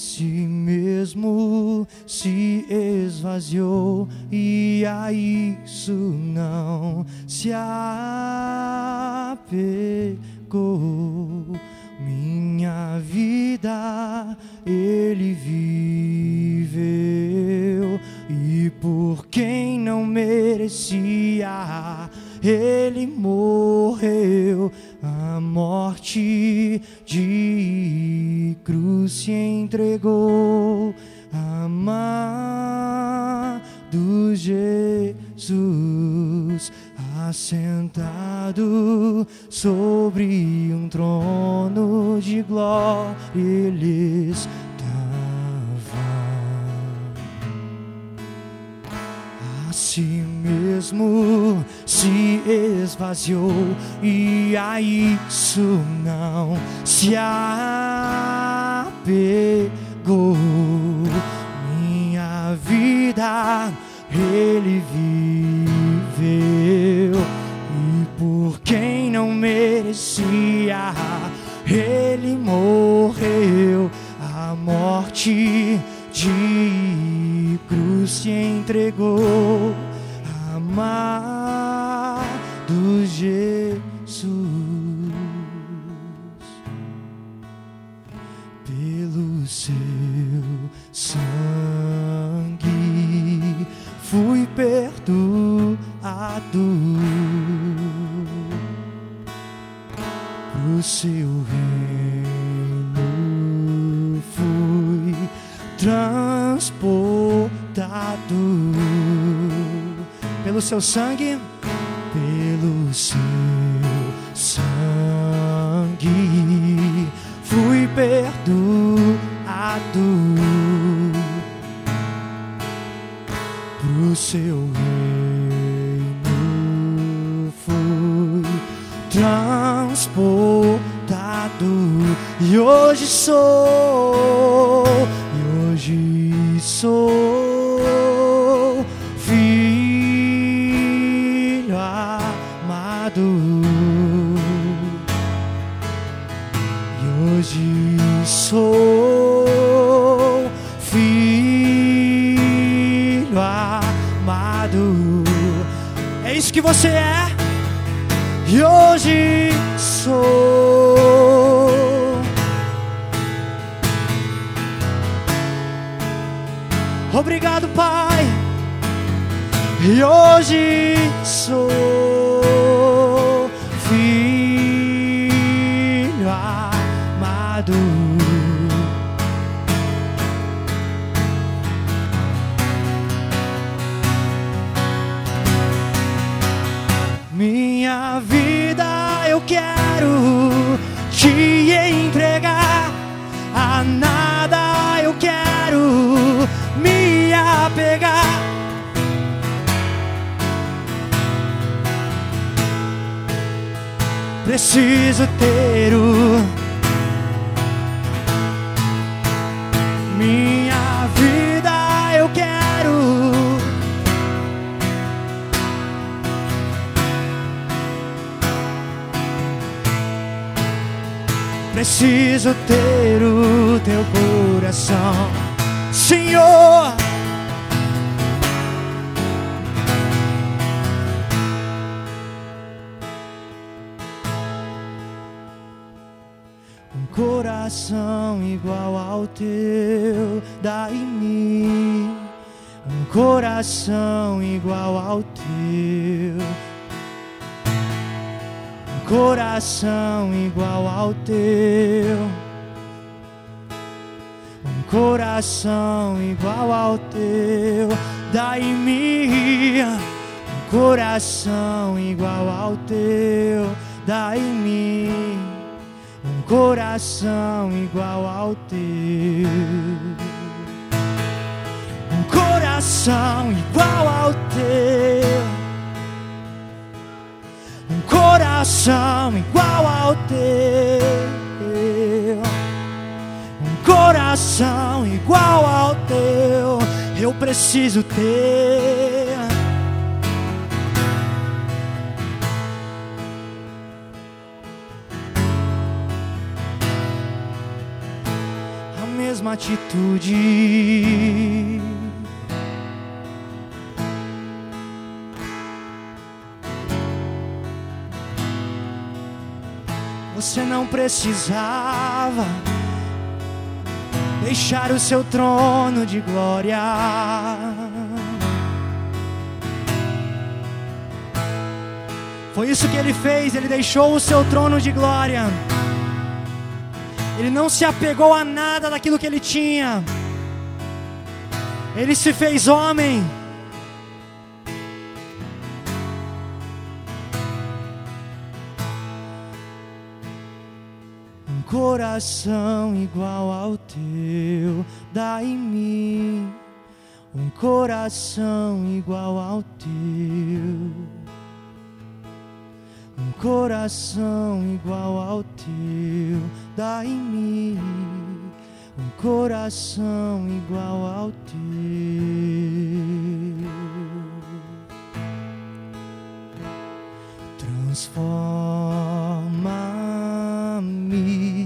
si mesmo se esvaziou e a isso não se apegou. Minha vida ele viveu e por quem não merecia ele morreu a morte de cruz se entregou amado Jesus assentado sobre um trono de glória ele estava. A si mesmo se esvaziou e a isso não se apegou. Minha vida ele viveu e por quem não merecia ele morreu. A morte de cruz se entregou amado seu reino fui transportado pelo seu sangue pelo seu sangue fui perdoado pro seu hoje sou e hoje sou Preciso ter o teu coração, Senhor. Um coração igual ao teu, dai-me. Um coração igual ao teu coração igual ao teu, um coração igual ao teu, dai-me um coração igual ao teu, dai-me um coração igual ao teu, um coração igual ao teu coração igual ao teu, um coração igual ao teu. Eu preciso ter. A mesma atitude. Você não precisava deixar o seu trono de glória. Foi isso que ele fez, ele deixou o seu trono de glória. Ele não se apegou a nada daquilo que ele tinha. Ele se fez homem. Coração igual ao teu, dá em mim. Um coração igual ao teu. Um coração igual ao teu, dá em mim. Um coração igual ao teu. Transforma-me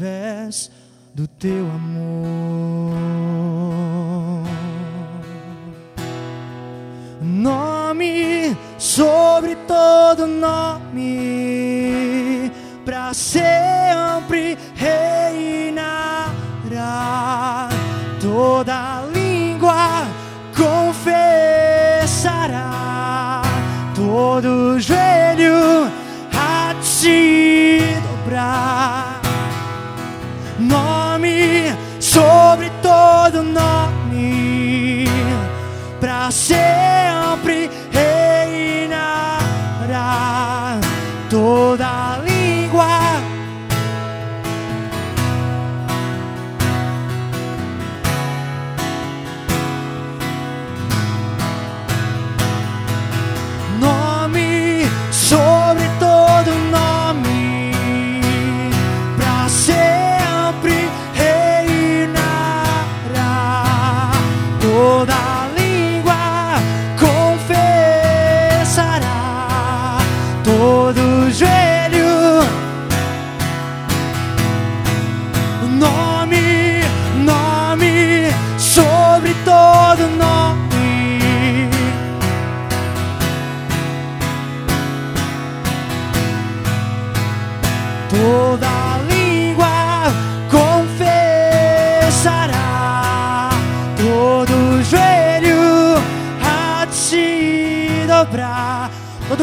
através do teu amor. Nome sobre todo nome, para sempre reinará. Toda língua confessará, todo todo nome, para sempre reinará. Toda língua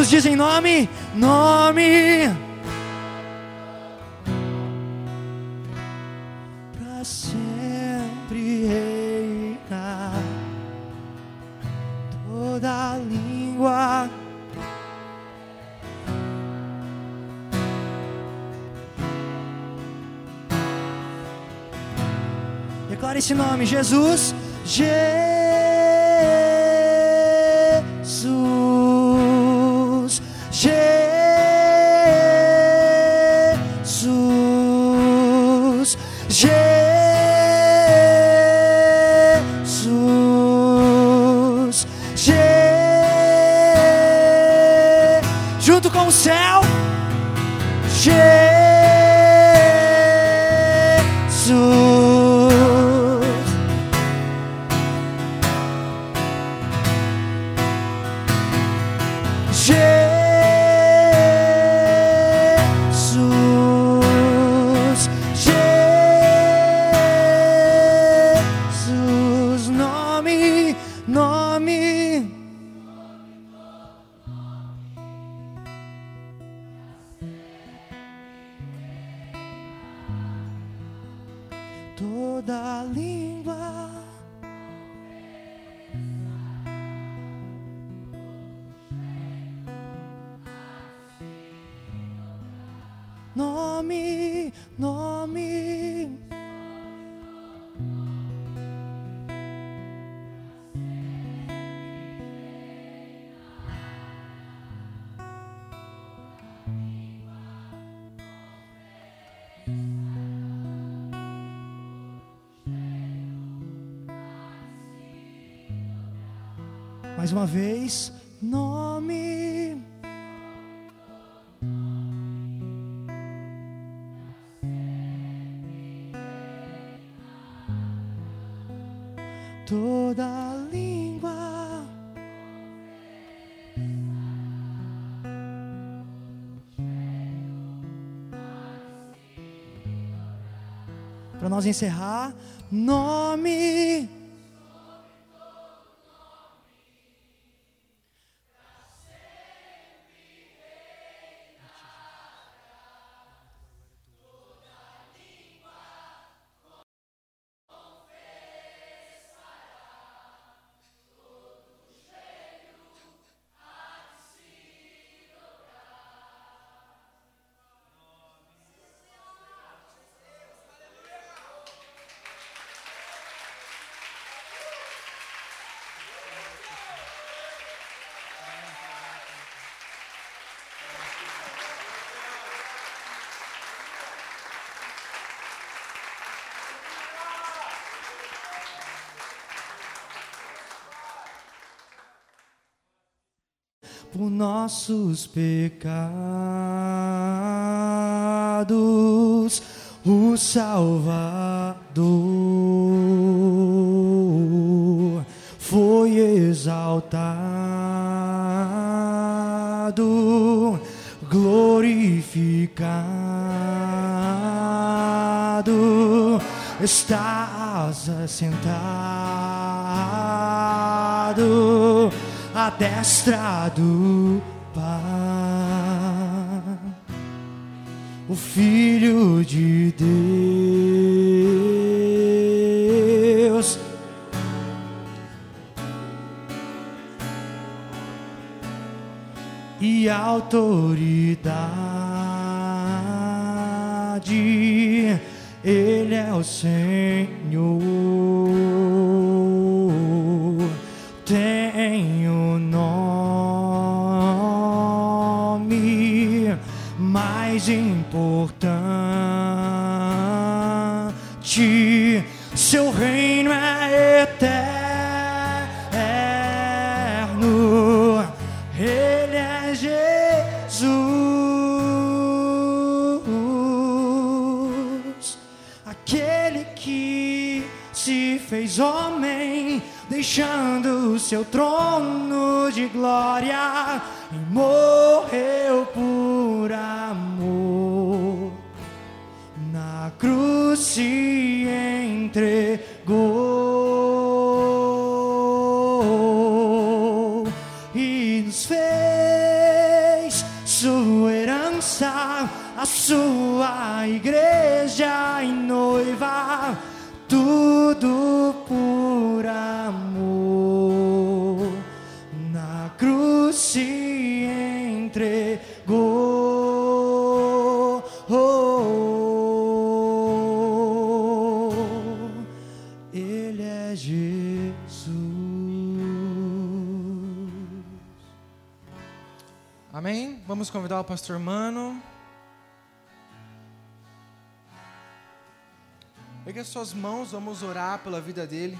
Todos dizem nome, nome. Pra sempre reinar toda língua. Declare esse nome, Jesus. Jesus. Com o céu. Jesus. Toda língua nome, nome. Mais uma vez, nome. Toda língua. Para nós encerrar, nome. Por nossos pecados, o Salvador foi exaltado, glorificado, estás assentado à destra do Pai, o Filho de Deus. E autoridade, Ele é o Senhor. Mais importante. Seu reino é eterno. Ele é Jesus, aquele que se fez homem, deixando o seu trono de glória e morreu Na cruz se entregou Jesus. Amém? Vamos convidar o pastor Mano. Pegue as suas mãos, vamos orar pela vida dele.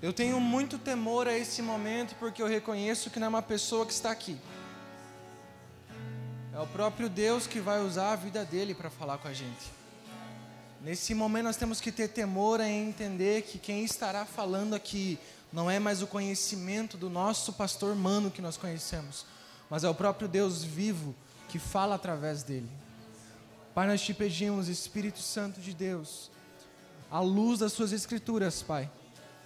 Eu tenho muito temor a esse momento porque eu reconheço que não é uma pessoa que está aqui. É o próprio Deus que vai usar a vida dele para falar com a gente. Nesse momento nós temos que ter temor em entender que quem estará falando aqui não é mais o conhecimento do nosso pastor mano que nós conhecemos, mas é o próprio Deus vivo que fala através dele. Pai, nós te pedimos, Espírito Santo de Deus, à luz das suas escrituras, Pai.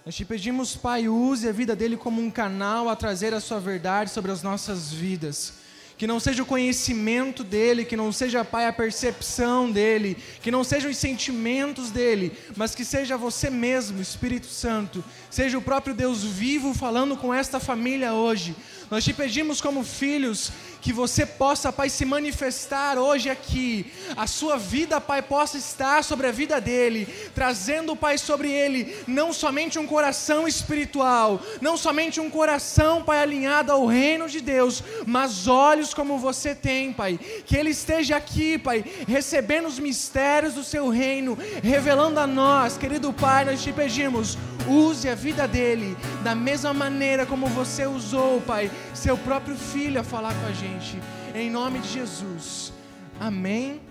Nós te pedimos, Pai, use a vida dele como um canal a trazer a sua verdade sobre as nossas vidas. Que não seja o conhecimento dele, que não seja, Pai, a percepção dele, que não sejam os sentimentos dele, mas que seja você mesmo, Espírito Santo, seja o próprio Deus vivo falando com esta família hoje. Nós te pedimos, como filhos, que você possa, Pai, se manifestar hoje aqui. A sua vida, Pai, possa estar sobre a vida dele, trazendo, Pai, sobre ele não somente um coração espiritual, não somente um coração, Pai, alinhado ao reino de Deus, mas como você tem, Pai. Que ele esteja aqui, Pai, recebendo os mistérios do seu reino, revelando a nós, querido Pai, nós te pedimos, use a vida dele da mesma maneira como você usou, Pai, seu próprio filho a falar com a gente. Em nome de Jesus. Amém.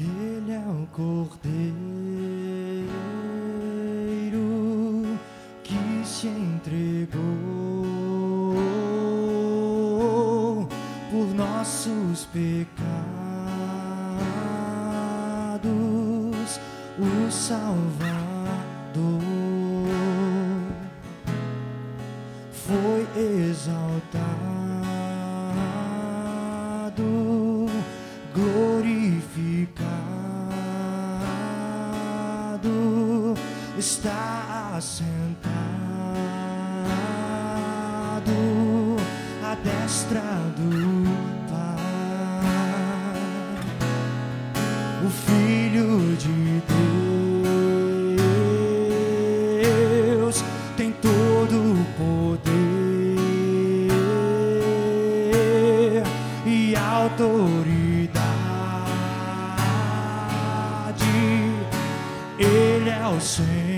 Ele é o Cordeiro que se entregou por nossos pecados, o Salvador. Foi exaltado, está assentado à destra do Pai, o Filho de Deus tem todo o poder e autoridade. Ele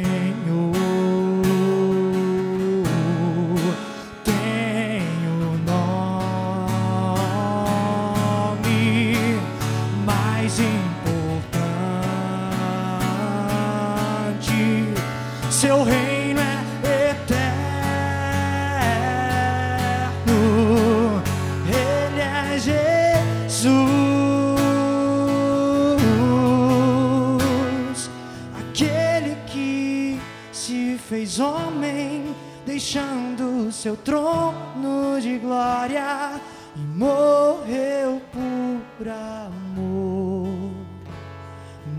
fez homem, deixando seu trono de glória e morreu por amor.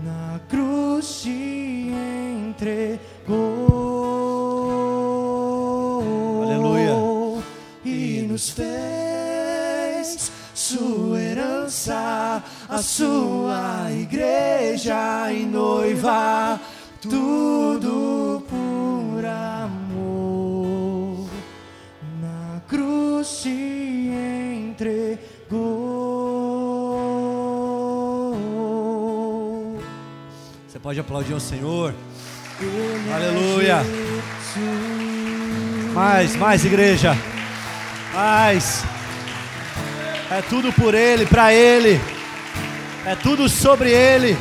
Na cruz se entregou. Aleluia. E nos fez sua herança, a sua igreja e noiva, tudo pode aplaudir ao Senhor. É Aleluia. Mais, mais igreja. Mais. É tudo por Ele, para Ele. É tudo sobre Ele.